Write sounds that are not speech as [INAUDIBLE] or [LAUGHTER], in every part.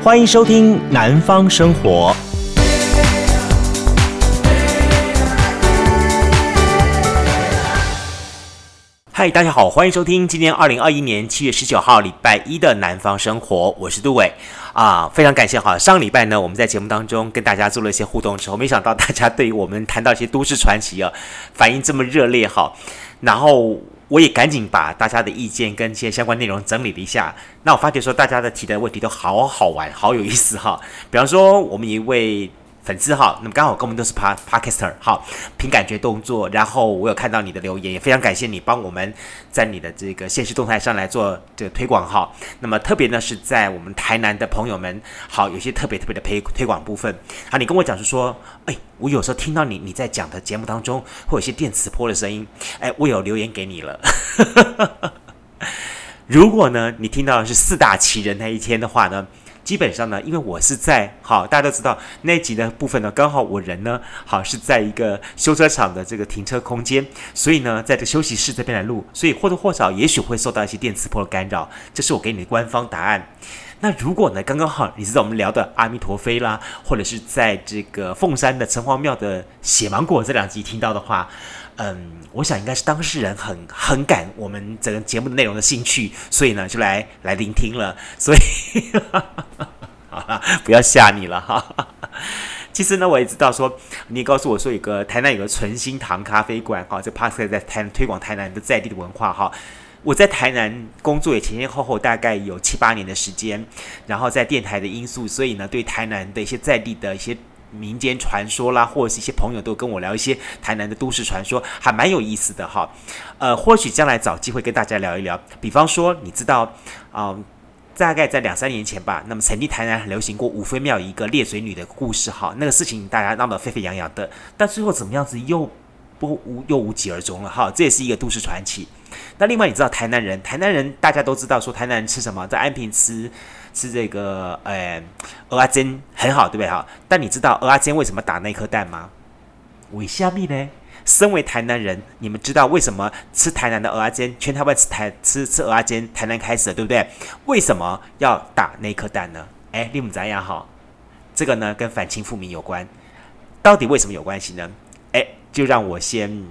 欢迎收听《南方生活》。嗨，大家好，欢迎收听今天二零二一年七月十九号礼拜一的《南方生活》，我是杜伟啊，非常感谢哈。上礼拜呢，我们在节目当中跟大家做了一些互动之后，没想到大家对于我们谈到一些都市传奇啊，反应这么热烈哈。然后我也赶紧把大家的意见跟一些相关内容整理了一下。那我发觉说，大家的提的问题都好好玩，好有意思哈。比方说，我们一位。粉丝哈，那么刚好跟我们都是 Pod Podcaster 好，凭感觉动作。然后我有看到你的留言，也非常感谢你帮我们在你的这个现实动态上来做这个推广哈。那么特别呢是在我们台南的朋友们，好，有些特别特别的推推广部分。好，你跟我讲是说，哎，我有时候听到你你在讲的节目当中会有些电磁波的声音，哎，我有留言给你了。[LAUGHS] 如果呢你听到的是四大奇人那一天的话呢？基本上呢，因为我是在好，大家都知道那集的部分呢，刚好我人呢好是在一个修车厂的这个停车空间，所以呢，在这休息室这边来录，所以或多或少也许会受到一些电磁波的干扰，这是我给你的官方答案。那如果呢，刚刚好你知道我们聊的阿弥陀佛啦，或者是在这个凤山的城隍庙的血芒果这两集听到的话。嗯，我想应该是当事人很很感我们整个节目的内容的兴趣，所以呢就来来聆听了。所以，[LAUGHS] 好了，不要吓你了哈。其实呢，我也知道说，你也告诉我说有个台南有个纯心堂咖啡馆哈，这 Podcast 在台南推广台南的在地的文化哈。我在台南工作也前前后后大概有七八年的时间，然后在电台的因素，所以呢对台南的一些在地的一些。民间传说啦，或者是一些朋友都跟我聊一些台南的都市传说，还蛮有意思的哈。呃，或许将来找机会跟大家聊一聊。比方说，你知道，嗯、大概在两三年前吧，那么曾经台南很流行过五妃庙一个裂嘴女的故事哈，那个事情大家闹得沸沸扬扬的，但最后怎么样子又不无又无疾而终了哈，这也是一个都市传奇。那另外你知道台南人，台南人大家都知道说台南人吃什么，在安平吃。是这个，呃，蚵仔煎很好，对不对哈？但你知道蚵仔煎为什么打那颗蛋吗？为什么呢？身为台南人，你们知道为什么吃台南的蚵仔煎，全台湾吃台吃吃蚵仔煎，台南开始的，对不对？为什么要打那颗蛋呢？哎，你们怎样哈？这个呢跟反清复明有关，到底为什么有关系呢？哎，就让我先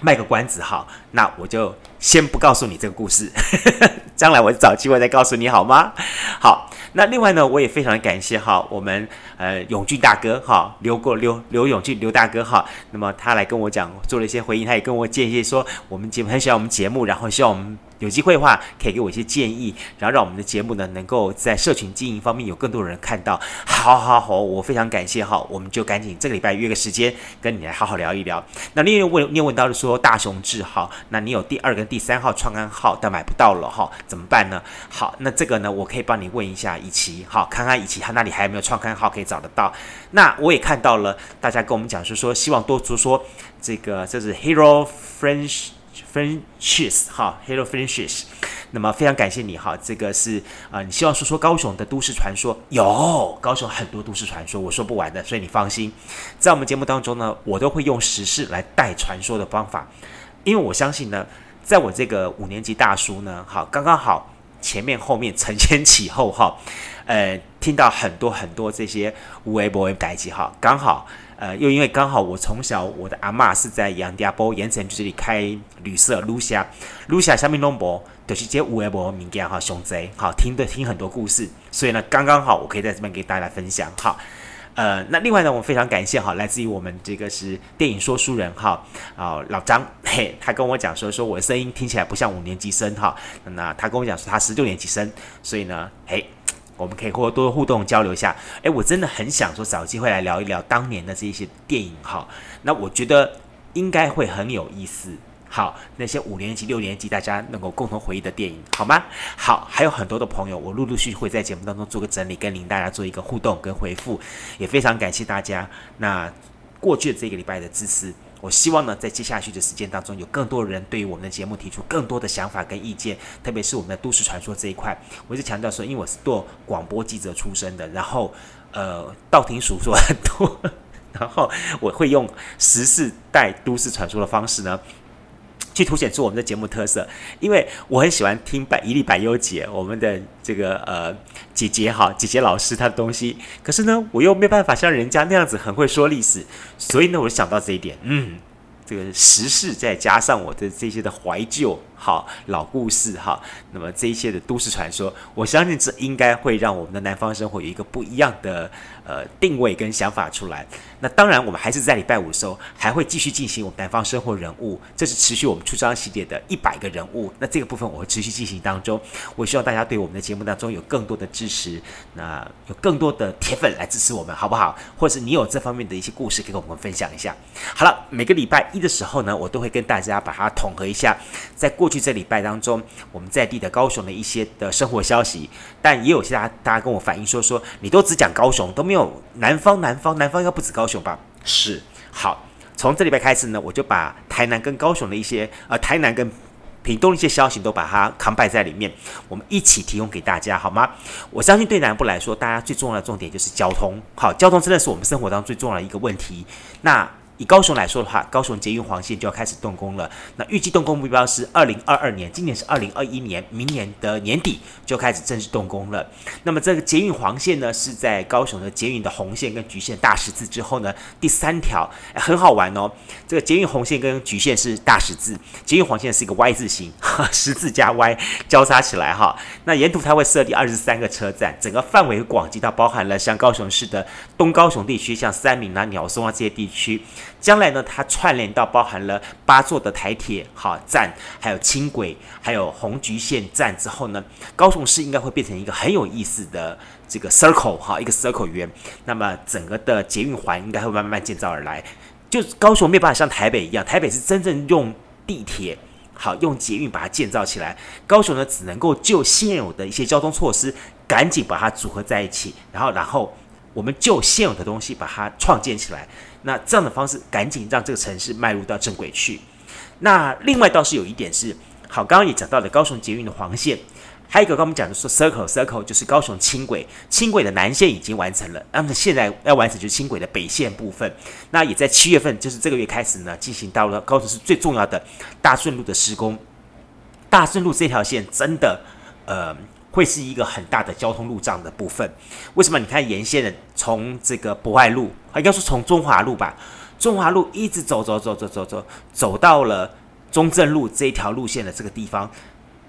卖个关子哈，那我就先不告诉你这个故事。[LAUGHS] 将来我找机会再告诉你好吗？好，那另外呢，我也非常感谢哈，我们呃永俊大哥哈，刘过刘刘永俊刘大哥哈，那么他来跟我讲做了一些回应，他也跟我建议说，我们节目很喜欢我们节目，然后希望我们。有机会的话，可以给我一些建议，然后让我们的节目呢，能够在社群经营方面有更多人看到。好好好，我非常感谢哈，我们就赶紧这个礼拜约个时间跟你来好好聊一聊。那另外问，你问到的说大雄志哈，那你有第二跟第三号创刊号，但买不到了哈，怎么办呢？好，那这个呢，我可以帮你问一下以奇，好，看看以奇他那里还有没有创刊号可以找得到。那我也看到了，大家跟我们讲说说，希望多说说这个，这是 Hero French。Friendships 哈，Hello Friendships，那么非常感谢你哈，这个是啊、你希望说说高雄的都市传说，有高雄很多都市传说，我说不完的，所以你放心，在我们节目当中呢，我都会用时事来带传说的方法，因为我相信呢，在我这个五年级大叔呢，好，刚刚好前面后面承前启后哈，呃，听到很多很多这些无为不微代志哈，刚好。呃，又因为刚好我从小我的阿嬷是在杨家坡盐城区这里开旅社，露夏，露夏下面弄博，就是这五位博民间哈熊贼，好听的听很多故事，所以呢，刚刚好我可以在这边给大家分享哈。呃，那另外呢，我非常感谢哈，来自于我们这个是电影说书人哈，啊老张，嘿，他跟我讲说说我的声音听起来不像五年级生哈，那他跟我讲说他十六年级生，所以呢，嘿。我们可以多多互动交流一下。诶，我真的很想说找机会来聊一聊当年的这些电影哈。那我觉得应该会很有意思。好，那些五年级、六年级大家能够共同回忆的电影，好吗？好，还有很多的朋友，我陆陆续续会在节目当中做个整理，跟您大家做一个互动跟回复，也非常感谢大家。那过去的这个礼拜的支持。我希望呢，在接下去的时间当中，有更多人对于我们的节目提出更多的想法跟意见，特别是我们的都市传说这一块。我一直强调说，因为我是做广播记者出身的，然后呃，道听途说很多，[LAUGHS] 然后我会用时事带都市传说的方式呢，去凸显出我们的节目特色，因为我很喜欢听百一粒百优姐我们的这个呃姐姐哈姐姐老师她的东西，可是呢我又没办法像人家那样子很会说历史，所以呢我就想到这一点，嗯，这个时事再加上我的这些的怀旧。好老故事哈，那么这一些的都市传说，我相信这应该会让我们的南方生活有一个不一样的呃定位跟想法出来。那当然，我们还是在礼拜五的时候还会继续进行我们南方生活人物，这是持续我们出张系列的一百个人物。那这个部分我会持续进行当中，我希望大家对我们的节目当中有更多的支持，那有更多的铁粉来支持我们，好不好？或者是你有这方面的一些故事，可以跟我们分享一下。好了，每个礼拜一的时候呢，我都会跟大家把它统合一下，在过去这礼拜当中，我们在地的高雄的一些的生活消息，但也有些大家大家跟我反映说说，你都只讲高雄，都没有南方，南方，南方应该不止高雄吧？是，好，从这礼拜开始呢，我就把台南跟高雄的一些，呃，台南跟屏东的一些消息都把它扛摆在里面，我们一起提供给大家，好吗？我相信对南部来说，大家最重要的重点就是交通，好，交通真的是我们生活当中最重要的一个问题，那。以高雄来说的话，高雄捷运黄线就要开始动工了。那预计动工目标是二零二二年，今年是二零二一年，明年的年底就开始正式动工了。那么这个捷运黄线呢，是在高雄的捷运的红线跟橘线大十字之后呢，第三条，很好玩哦。这个捷运红线跟橘线是大十字，捷运黄线是一个 Y 字形，[LAUGHS] 十字加 Y 交叉起来哈。那沿途它会设立二十三个车站，整个范围广及到包含了像高雄市的东高雄地区，像三民啊、鸟松啊这些地区。将来呢，它串联到包含了八座的台铁好站，还有轻轨，还有红橘线站之后呢，高雄市应该会变成一个很有意思的这个 circle 哈，一个 circle 圆。那么整个的捷运环应该会慢慢建造而来。就高雄没有办法像台北一样，台北是真正用地铁好用捷运把它建造起来，高雄呢只能够就现有的一些交通措施，赶紧把它组合在一起，然后然后我们就现有的东西把它创建起来。那这样的方式，赶紧让这个城市迈入到正轨去。那另外倒是有一点是，好，刚刚也讲到了高雄捷运的黄线，还有一个刚我们讲的说 circle circle 就是高雄轻轨，轻轨的南线已经完成了，那么现在要完成就是轻轨的北线部分。那也在七月份，就是这个月开始呢，进行到了高雄市最重要的大顺路的施工。大顺路这条线真的，呃。会是一个很大的交通路障的部分。为什么？你看沿线的从这个博爱路啊，应该说从中华路吧，中华路一直走走走走走走，走到了中正路这一条路线的这个地方，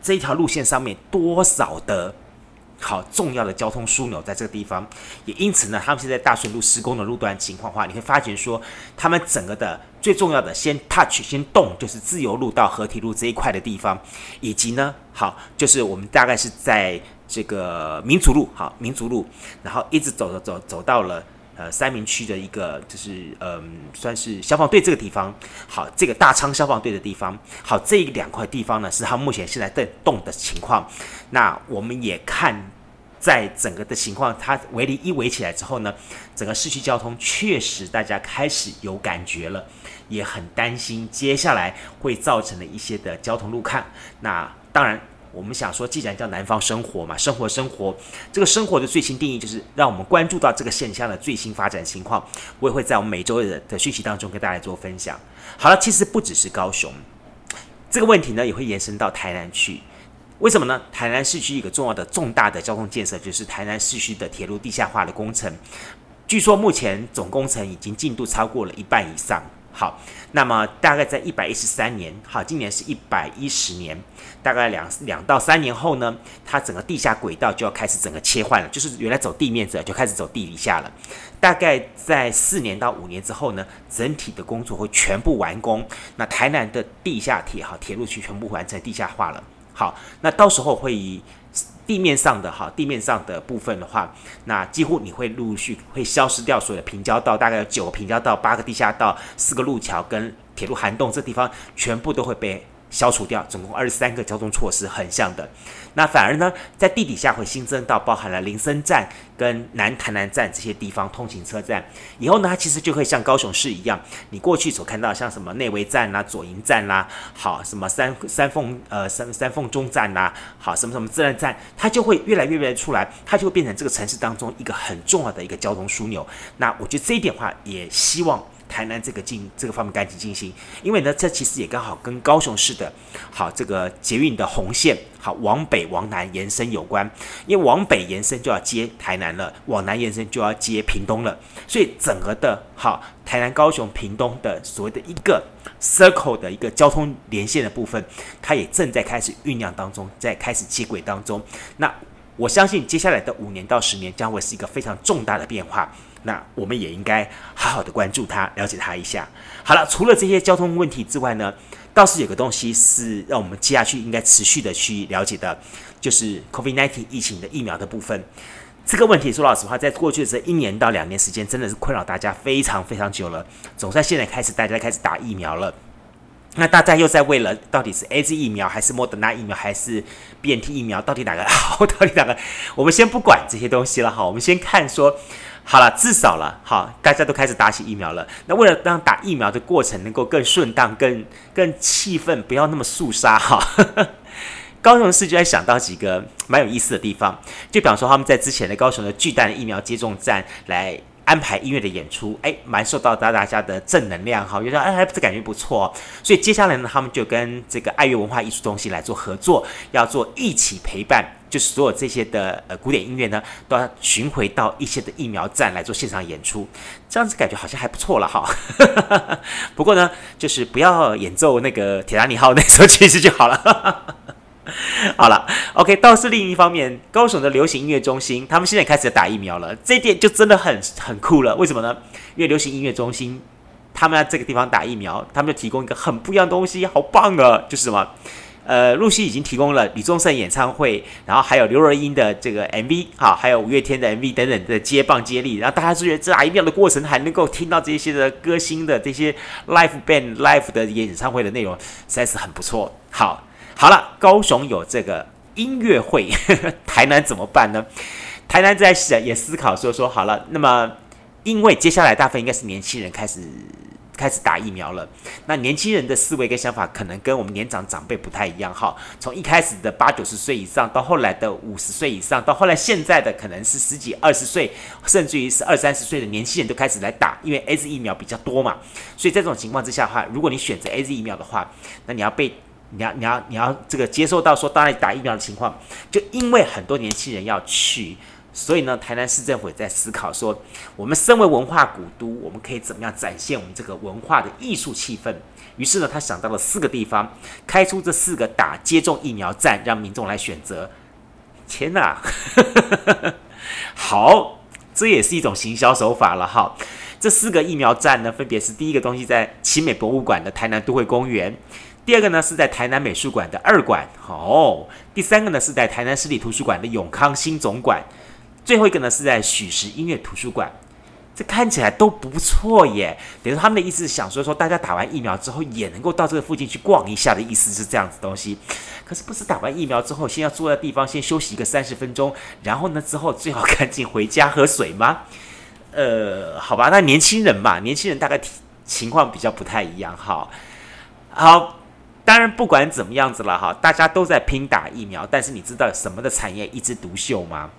这一条路线上面多少的。好重要的交通枢纽在这个地方，也因此呢，他们现在大顺路施工的路段情况的话，你会发觉说，他们整个的最重要的先 touch 先动，就是自由路到合体路这一块的地方，以及呢，好，就是我们大概是在这个民族路，好，民族路，然后一直走走走走到了。呃，三明区的一个就是嗯、算是消防队这个地方。好，这个大昌消防队的地方。好，这两块地方呢，是他目前现在在动的情况。那我们也看，在整个的情况，它围篱一围起来之后呢，整个市区交通确实大家开始有感觉了，也很担心接下来会造成的一些的交通路况。那当然。我们想说，既然叫南方生活嘛，生活生活，这个生活的最新定义就是让我们关注到这个现象的最新发展情况。我也会在我们每周的的讯息当中跟大家做分享。好了，其实不只是高雄，这个问题呢也会延伸到台南去。为什么呢？台南市区一个重要的重大的交通建设就是台南市区的铁路地下化的工程。据说目前总工程已经进度超过了一半以上。好，那么大概在一百一十三年，好，今年是一百一十年。大概两两到三年后呢，它整个地下轨道就要开始整个切换了，就是原来走地面者就开始走地底下了。大概在四年到五年之后呢，整体的工作会全部完工。那台南的地下铁哈铁路区全部完成地下化了。好，那到时候会以地面上的哈地面上的部分的话，那几乎你会陆续会消失掉所有的平交道，大概有九个平交道、八个地下道、四个路桥跟铁路涵洞，这地方全部都会被。消除掉，总共二十三个交通措施横向的，那反而呢，在地底下会新增到包含了林森站跟南台南站这些地方通勤车站。以后呢，它其实就会像高雄市一样，你过去所看到像什么内围站啦、左营站啦，好什么三三凤呃三三凤中站啦，好什么什么自然站，它就会越来越越出来，它就会变成这个城市当中一个很重要的一个交通枢纽。那我觉得这一点的话，也希望。台南这个进这个方面赶紧进行，因为呢，这其实也刚好跟高雄市的好这个捷运的红线好往北往南延伸有关，因为往北延伸就要接台南了，往南延伸就要接屏东了，所以整个的好台南、高雄、屏东的所谓的一个 circle 的一个交通连线的部分，它也正在开始酝酿当中，在开始接轨当中。那我相信接下来的五年到十年将会是一个非常重大的变化，那我们也应该好好的关注它，了解它一下。好了，除了这些交通问题之外呢，倒是有个东西是让我们接下去应该持续的去了解的，就是 COVID-19 疫情的疫苗的部分。这个问题说老实话，在过去的这一年到两年时间，真的是困扰大家非常非常久了。总算现在开始，大家开始打疫苗了。那大家又在为了到底是 AZ 疫苗还是莫德纳疫苗还是 BNT 疫苗，到底哪个 [LAUGHS] 好？到底哪个？我们先不管这些东西了哈，我们先看说，好了，至少了，好，大家都开始打起疫苗了。那为了让打疫苗的过程能够更顺当、更更气氛，不要那么肃杀哈，[LAUGHS] 高雄市就在想到几个蛮有意思的地方，就比方说他们在之前的高雄的巨蛋疫苗接种站来。安排音乐的演出，哎，蛮受到大大家的正能量哈，觉得哎，这感觉不错。所以接下来呢，他们就跟这个爱乐文化艺术中心来做合作，要做一起陪伴，就是所有这些的呃古典音乐呢，都要巡回到一些的疫苗站来做现场演出，这样子感觉好像还不错了哈。[LAUGHS] 不过呢，就是不要演奏那个铁达尼号那首曲子就好了。[LAUGHS] 好了，OK，倒是另一方面，高雄的流行音乐中心，他们现在开始打疫苗了，这点就真的很很酷了。为什么呢？因为流行音乐中心，他们在这个地方打疫苗，他们就提供一个很不一样的东西，好棒啊！就是什么，呃，陆续已经提供了李宗盛演唱会，然后还有刘若英的这个 MV，哈，还有五月天的 MV 等等的接棒接力，然后大家就觉得这打疫苗的过程还能够听到这些的歌星的这些 live band live 的演唱会的内容，实在是很不错。好。好了，高雄有这个音乐会，呵呵，台南怎么办呢？台南在想也思考说说好了，那么因为接下来大部分应该是年轻人开始开始打疫苗了，那年轻人的思维跟想法可能跟我们年长长辈不太一样哈。从一开始的八九十岁以上，到后来的五十岁以上，到后来现在的可能是十几二十岁，甚至于是二三十岁的年轻人都开始来打，因为 AZ 疫苗比较多嘛。所以在这种情况之下的话，如果你选择 AZ 疫苗的话，那你要被。你要你要你要这个接受到说，当然打疫苗的情况，就因为很多年轻人要去，所以呢，台南市政府也在思考说，我们身为文化古都，我们可以怎么样展现我们这个文化的艺术气氛？于是呢，他想到了四个地方，开出这四个打接种疫苗站，让民众来选择。天哪，好，这也是一种行销手法了哈。这四个疫苗站呢，分别是第一个东西在奇美博物馆的台南都会公园。第二个呢是在台南美术馆的二馆，哦，第三个呢是在台南市立图书馆的永康新总馆，最后一个呢是在许时音乐图书馆，这看起来都不错耶。等于他们的意思是想说说大家打完疫苗之后也能够到这个附近去逛一下的意思是这样子东西。可是不是打完疫苗之后先要坐在地方先休息一个三十分钟，然后呢之后最好赶紧回家喝水吗？呃，好吧，那年轻人嘛，年轻人大概情况比较不太一样，哈，好。当然，不管怎么样子了哈，大家都在拼打疫苗。但是你知道什么的产业一枝独秀吗？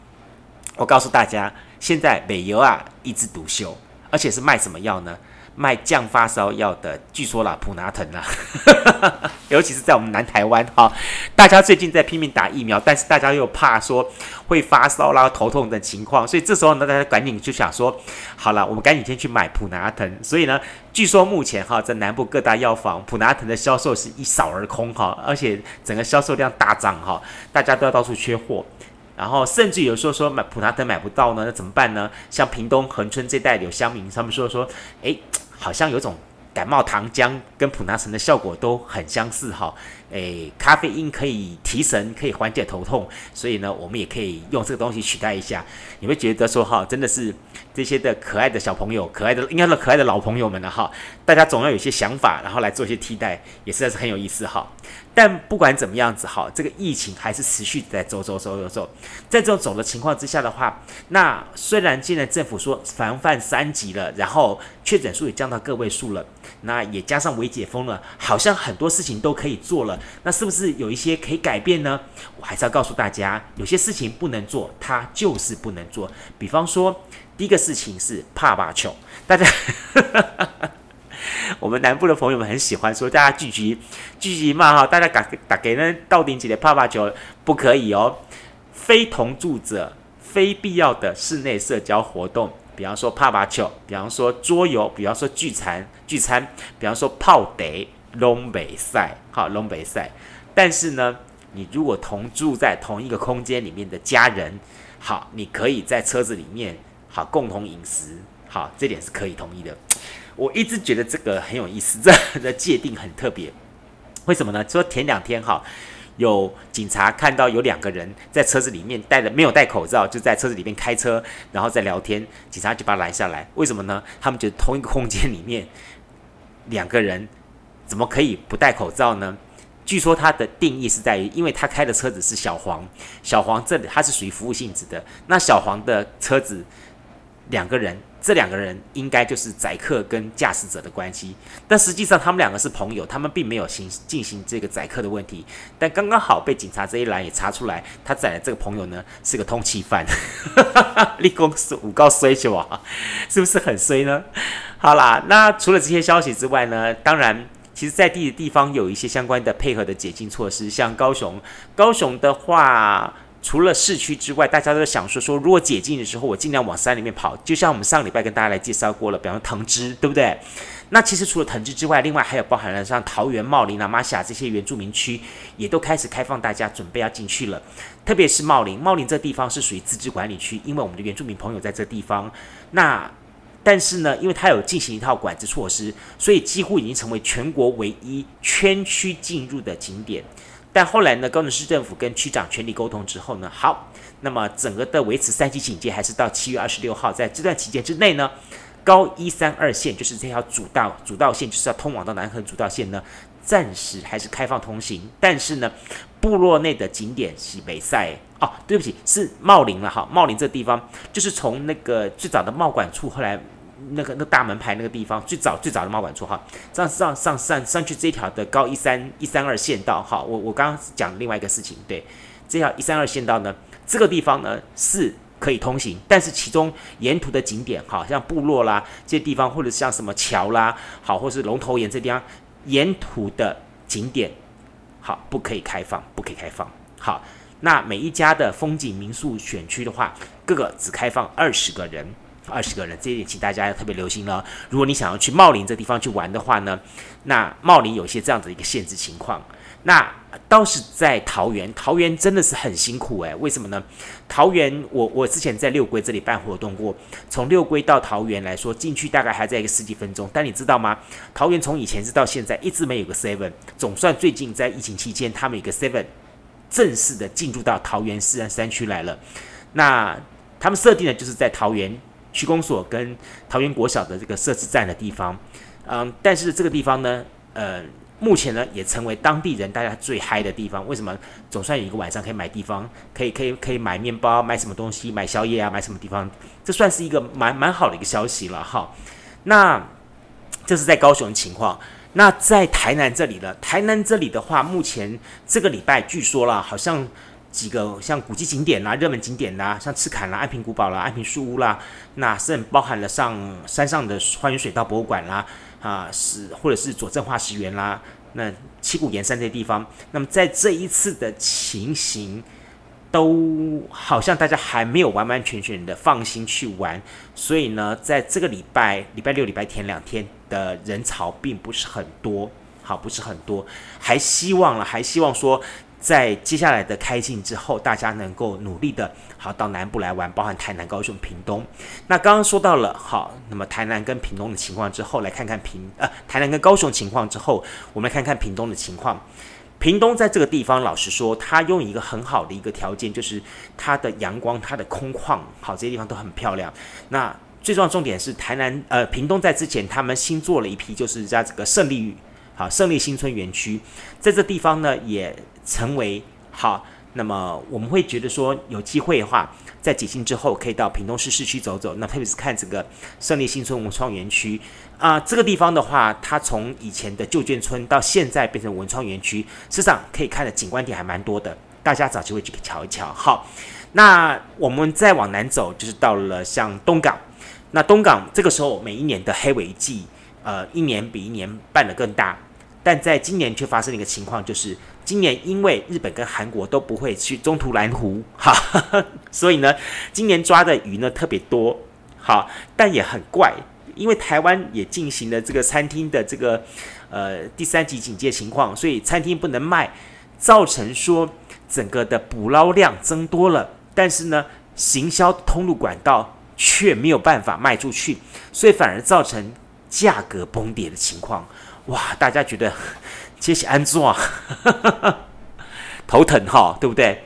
我告诉大家，现在美油啊一枝独秀，而且是卖什么药呢？卖降发烧药的，据说啦，普拿疼啊，[LAUGHS] 尤其是在我们南台湾哈，大家最近在拼命打疫苗，但是大家又怕说会发烧啦、头痛等情况，所以这时候呢，大家赶紧就想说，好了，我们赶紧先去买普拿疼。所以呢，据说目前哈，在南部各大药房，普拿疼的销售是一扫而空哈，而且整个销售量大涨哈，大家都要到处缺货，然后甚至有时候说买普拿德买不到呢，那怎么办呢？像屏东恒春这带有乡民，他们说说，哎。好像有种感冒糖浆跟普拿疼的效果都很相似哈，诶，咖啡因可以提神，可以缓解头痛，所以呢，我们也可以用这个东西取代一下。你会觉得说哈，真的是这些的可爱的小朋友，可爱的应该说可爱的老朋友们了哈，大家总要有些想法，然后来做一些替代，也实在是很有意思哈。但不管怎么样子哈，这个疫情还是持续在走走走走走，在这种走的情况之下的话，那虽然现在政府说防范三级了，然后确诊数也降到个位数了，那也加上微解封了，好像很多事情都可以做了，那是不是有一些可以改变呢？我还是要告诉大家，有些事情不能做，它就是不能做。比方说，第一个事情是怕把球，大家。[LAUGHS] 我们南部的朋友们很喜欢说，大家聚集聚集嘛哈，大家打打给那到顶几的泡泡球不可以哦。非同住者，非必要的室内社交活动，比方说泡泡球，比方说桌游，比方说聚餐聚餐，比方说泡得、龙北赛，好龙北赛。但是呢，你如果同住在同一个空间里面的家人，好，你可以在车子里面好共同饮食，好，这点是可以同意的。我一直觉得这个很有意思，这的界定很特别。为什么呢？说前两天哈，有警察看到有两个人在车子里面戴着没有戴口罩，就在车子里面开车，然后在聊天，警察就把他拦下来。为什么呢？他们觉得同一个空间里面两个人怎么可以不戴口罩呢？据说他的定义是在于，因为他开的车子是小黄，小黄这里他是属于服务性质的，那小黄的车子两个人。这两个人应该就是载客跟驾驶者的关系，但实际上他们两个是朋友，他们并没有行进行这个载客的问题。但刚刚好被警察这一拦也查出来，他载的这个朋友呢是个通缉犯，[LAUGHS] 立功是五告衰去啊，是不是很衰呢？好啦，那除了这些消息之外呢，当然，其实在地的地方有一些相关的配合的解禁措施，像高雄，高雄的话。除了市区之外，大家都在想说说，如果解禁的时候，我尽量往山里面跑。就像我们上礼拜跟大家来介绍过了，比方说藤枝，对不对？[LAUGHS] 那其实除了藤枝之外，另外还有包含了像桃园、茂林、啊、马峡这些原住民区，也都开始开放，大家准备要进去了。特别是茂林，茂林这地方是属于自治管理区，因为我们的原住民朋友在这地方。那但是呢，因为它有进行一套管制措施，所以几乎已经成为全国唯一圈区进入的景点。但后来呢，高雄市政府跟区长全力沟通之后呢，好，那么整个的维持三级警戒还是到七月二十六号，在这段期间之内呢，高一三二线就是这条主道主道线，就是要通往到南横主道线呢，暂时还是开放通行。但是呢，部落内的景点是北赛哦，对不起，是茂林了哈，茂林这地方就是从那个最早的茂管处后来。那个那大门牌那个地方，最早最早的茂管处哈，上上上上上去这条的高一三一三二线道哈，我我刚刚讲另外一个事情，对，这条一三二线道呢，这个地方呢是可以通行，但是其中沿途的景点，好像部落啦这些地方，或者像什么桥啦，好，或是龙头岩这地方，沿途的景点，好，不可以开放，不可以开放，好，那每一家的风景民宿选区的话，各个只开放二十个人。二十个人，这一点请大家要特别留心了。如果你想要去茂林这地方去玩的话呢，那茂林有一些这样的一个限制情况。那倒是在桃园，桃园真的是很辛苦诶。为什么呢？桃园，我我之前在六龟这里办活动过，从六龟到桃园来说，进去大概还在一个十几分钟。但你知道吗？桃园从以前是到现在一直没有个 seven，总算最近在疫情期间，他们有个 seven 正式的进入到桃园市山山区来了。那他们设定的就是在桃园。区公所跟桃园国小的这个设置站的地方，嗯，但是这个地方呢，呃，目前呢也成为当地人大家最嗨的地方。为什么？总算有一个晚上可以买地方，可以可以可以买面包，买什么东西，买宵夜啊，买什么地方？这算是一个蛮蛮好的一个消息了哈。那这是在高雄的情况。那在台南这里呢？台南这里的话，目前这个礼拜据说啦，好像。几个像古迹景点啦、热门景点啦，像赤坎啦、安平古堡啦、安平树屋啦，那甚至包含了上山上的花园水稻博物馆啦，啊，是或者是佐证化石园啦，那七股盐山这些地方，那么在这一次的情形，都好像大家还没有完完全全的放心去玩，所以呢，在这个礼拜礼拜六、礼拜天两天的人潮并不是很多，好，不是很多，还希望了，还希望说。在接下来的开禁之后，大家能够努力的好到南部来玩，包含台南、高雄、屏东。那刚刚说到了好，那么台南跟屏东的情况之后，来看看屏呃台南跟高雄情况之后，我们来看看屏东的情况。屏东在这个地方，老实说，它用一个很好的一个条件，就是它的阳光、它的空旷，好，这些地方都很漂亮。那最重要重点是台南呃屏东在之前他们新做了一批，就是在这个胜利好胜利新村园区，在这地方呢也。成为好，那么我们会觉得说有机会的话，在解禁之后可以到屏东市市区走走。那特别是看这个胜利新村文创园区啊，这个地方的话，它从以前的旧眷村到现在变成文创园区，事实上可以看的景观点还蛮多的，大家找机会去瞧一瞧。好，那我们再往南走，就是到了像东港。那东港这个时候每一年的黑尾季。呃，一年比一年办得更大。但在今年却发生了一个情况，就是今年因为日本跟韩国都不会去中途蓝湖，哈，[LAUGHS] 所以呢，今年抓的鱼呢特别多，好，但也很怪，因为台湾也进行了这个餐厅的这个呃第三级警戒情况，所以餐厅不能卖，造成说整个的捕捞量增多了，但是呢，行销通路管道却没有办法卖出去，所以反而造成价格崩跌的情况。哇，大家觉得 [LAUGHS] 这是安怎啊？[LAUGHS] 头疼哈，对不对？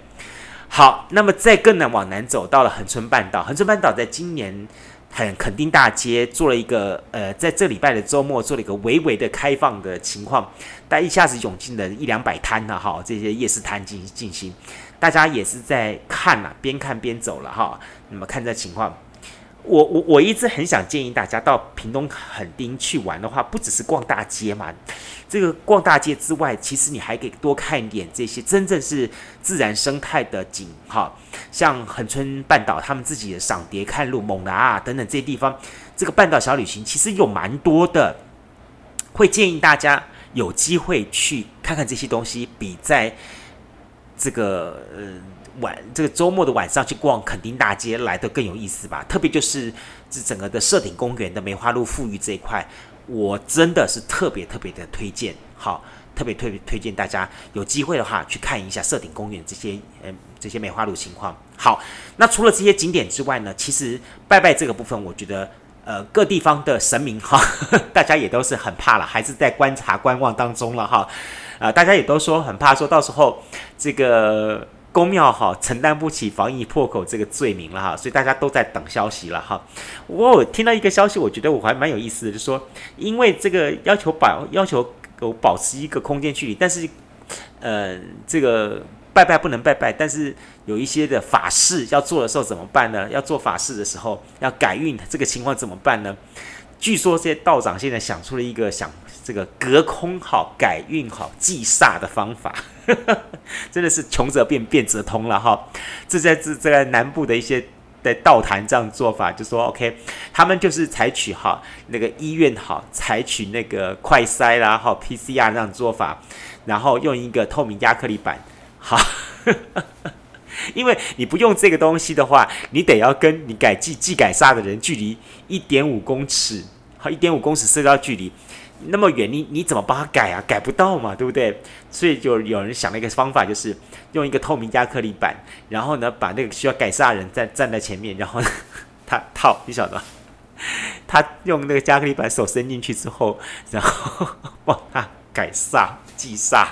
好，那么再更南往南走，到了恒春半岛。恒春半岛在今年很垦丁大街做了一个呃，在这礼拜的周末做了一个微微的开放的情况，但一下子涌进了一两百摊了哈，这些夜市摊进进行，大家也是在看呐，边看边走了哈。那么看这情况。我我我一直很想建议大家到屏东垦丁去玩的话，不只是逛大街嘛。这个逛大街之外，其实你还可以多看一点这些真正是自然生态的景哈，像恒春半岛他们自己的赏蝶看鹿、猛男啊等等这些地方，这个半岛小旅行其实有蛮多的，会建议大家有机会去看看这些东西，比在这个呃。晚这个周末的晚上去逛垦丁大街来的更有意思吧？特别就是这整个的社顶公园的梅花鹿富裕这一块，我真的是特别特别的推荐。好，特别特别推荐大家有机会的话去看一下社顶公园这些嗯这些梅花鹿情况。好，那除了这些景点之外呢，其实拜拜这个部分，我觉得呃各地方的神明哈，[LAUGHS] 大家也都是很怕了，还是在观察观望当中了哈。啊、呃，大家也都说很怕，说到时候这个。宫庙哈承担不起防疫破口这个罪名了哈，所以大家都在等消息了哈。我听到一个消息，我觉得我还蛮有意思的，就说，因为这个要求保要求我保持一个空间距离，但是呃，这个拜拜不能拜拜，但是有一些的法事要做的时候怎么办呢？要做法事的时候要改运，这个情况怎么办呢？据说这些道长现在想出了一个想这个隔空好改运好忌煞的方法。[LAUGHS] 真的是穷则变，变则通了哈。这在这这在南部的一些的道坛这样做法，就说 OK，他们就是采取哈那个医院好，采取那个快筛啦哈 PCR 这样做法，然后用一个透明压克力板哈，[LAUGHS] 因为你不用这个东西的话，你得要跟你改祭祭改煞的人距离一点五公尺，好一点五公尺社交距离。那么远，你你怎么帮他改啊？改不到嘛，对不对？所以就有人想了一个方法，就是用一个透明亚克力板，然后呢，把那个需要改煞的人站站在前面，然后他套，你晓得吗？他用那个压克力板手伸进去之后，然后帮他改煞 [LAUGHS] 祭煞，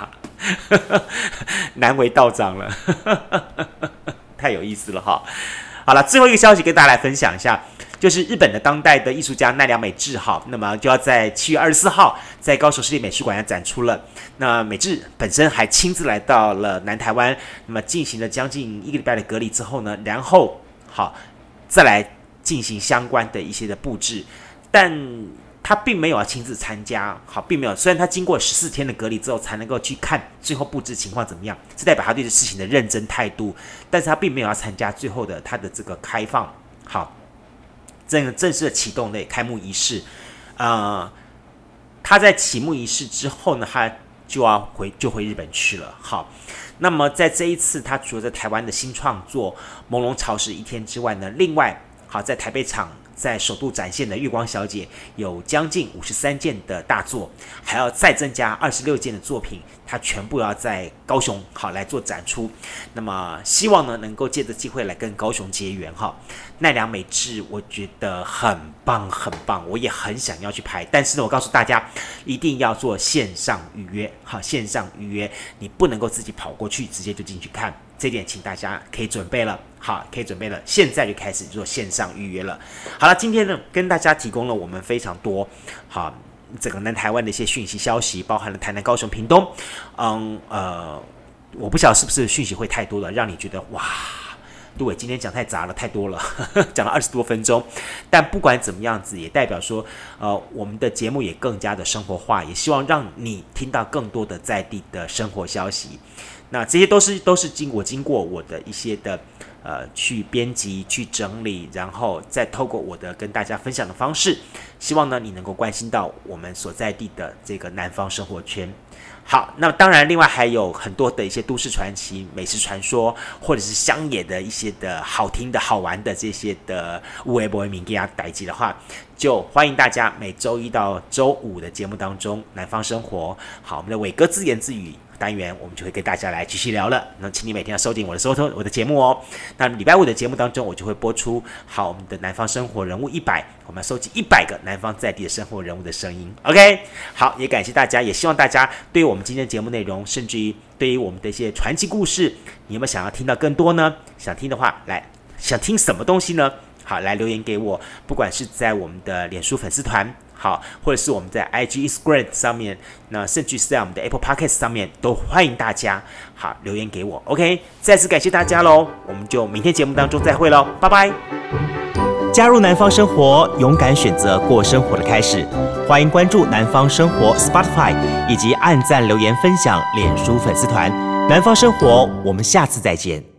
难为道长了，[LAUGHS] 太有意思了哈。好了，最后一个消息跟大家来分享一下。就是日本的当代的艺术家奈良美智，哈，那么就要在七月二十四号在高雄市立美术馆要展出了。那美智本身还亲自来到了南台湾，那么进行了将近一个礼拜的隔离之后呢，然后好再来进行相关的一些的布置，但他并没有要亲自参加，好，并没有。虽然他经过十四天的隔离之后才能够去看最后布置情况怎么样，这代表他对这事情的认真态度，但是他并没有要参加最后的他的这个开放，好。正正式的启动的开幕仪式，呃，他在启幕仪式之后呢，他就要回就回日本去了。好，那么在这一次，他除了在台湾的新创作《朦胧潮湿一天》之外呢，另外，好在台北场。在首度展现的《月光小姐》有将近五十三件的大作，还要再增加二十六件的作品，它全部要在高雄好来做展出。那么希望呢能够借着机会来跟高雄结缘哈。奈良美智我觉得很棒很棒，我也很想要去拍，但是呢我告诉大家一定要做线上预约好，线上预约你不能够自己跑过去直接就进去看。这点，请大家可以准备了，好，可以准备了，现在就开始做线上预约了。好了，今天呢，跟大家提供了我们非常多，好，整个南台湾的一些讯息消息，包含了台南、高雄、屏东，嗯，呃，我不晓得是不是讯息会太多了，让你觉得哇，对，今天讲太杂了，太多了，呵 [LAUGHS] 呵讲了二十多分钟。但不管怎么样子，也代表说，呃，我们的节目也更加的生活化，也希望让你听到更多的在地的生活消息。那这些都是都是经过经过我的一些的呃去编辑、去整理，然后再透过我的跟大家分享的方式，希望呢你能够关心到我们所在地的这个南方生活圈。好，那当然，另外还有很多的一些都市传奇、美食传说，或者是乡野的一些的好听的好玩的这些的微博名给大家带记的话，就欢迎大家每周一到周五的节目当中，南方生活。好，我们的伟哥自言自语。单元我们就会跟大家来继续聊了。那请你每天要收听我的收听我的节目哦。那礼拜五的节目当中，我就会播出好我们的南方生活人物一百，我们要收集一百个南方在地的生活人物的声音。OK，好，也感谢大家，也希望大家对于我们今天的节目内容，甚至于对于我们的一些传奇故事，你有没有想要听到更多呢？想听的话，来，想听什么东西呢？好，来留言给我，不管是在我们的脸书粉丝团。好，或者是我们在 IG Instagram 上面，那甚至是在我们的 Apple Podcast 上面，都欢迎大家好留言给我。OK，再次感谢大家喽，我们就明天节目当中再会喽，拜拜。加入南方生活，勇敢选择过生活的开始。欢迎关注南方生活 Spotify 以及按赞留言分享脸书粉丝团。南方生活，我们下次再见。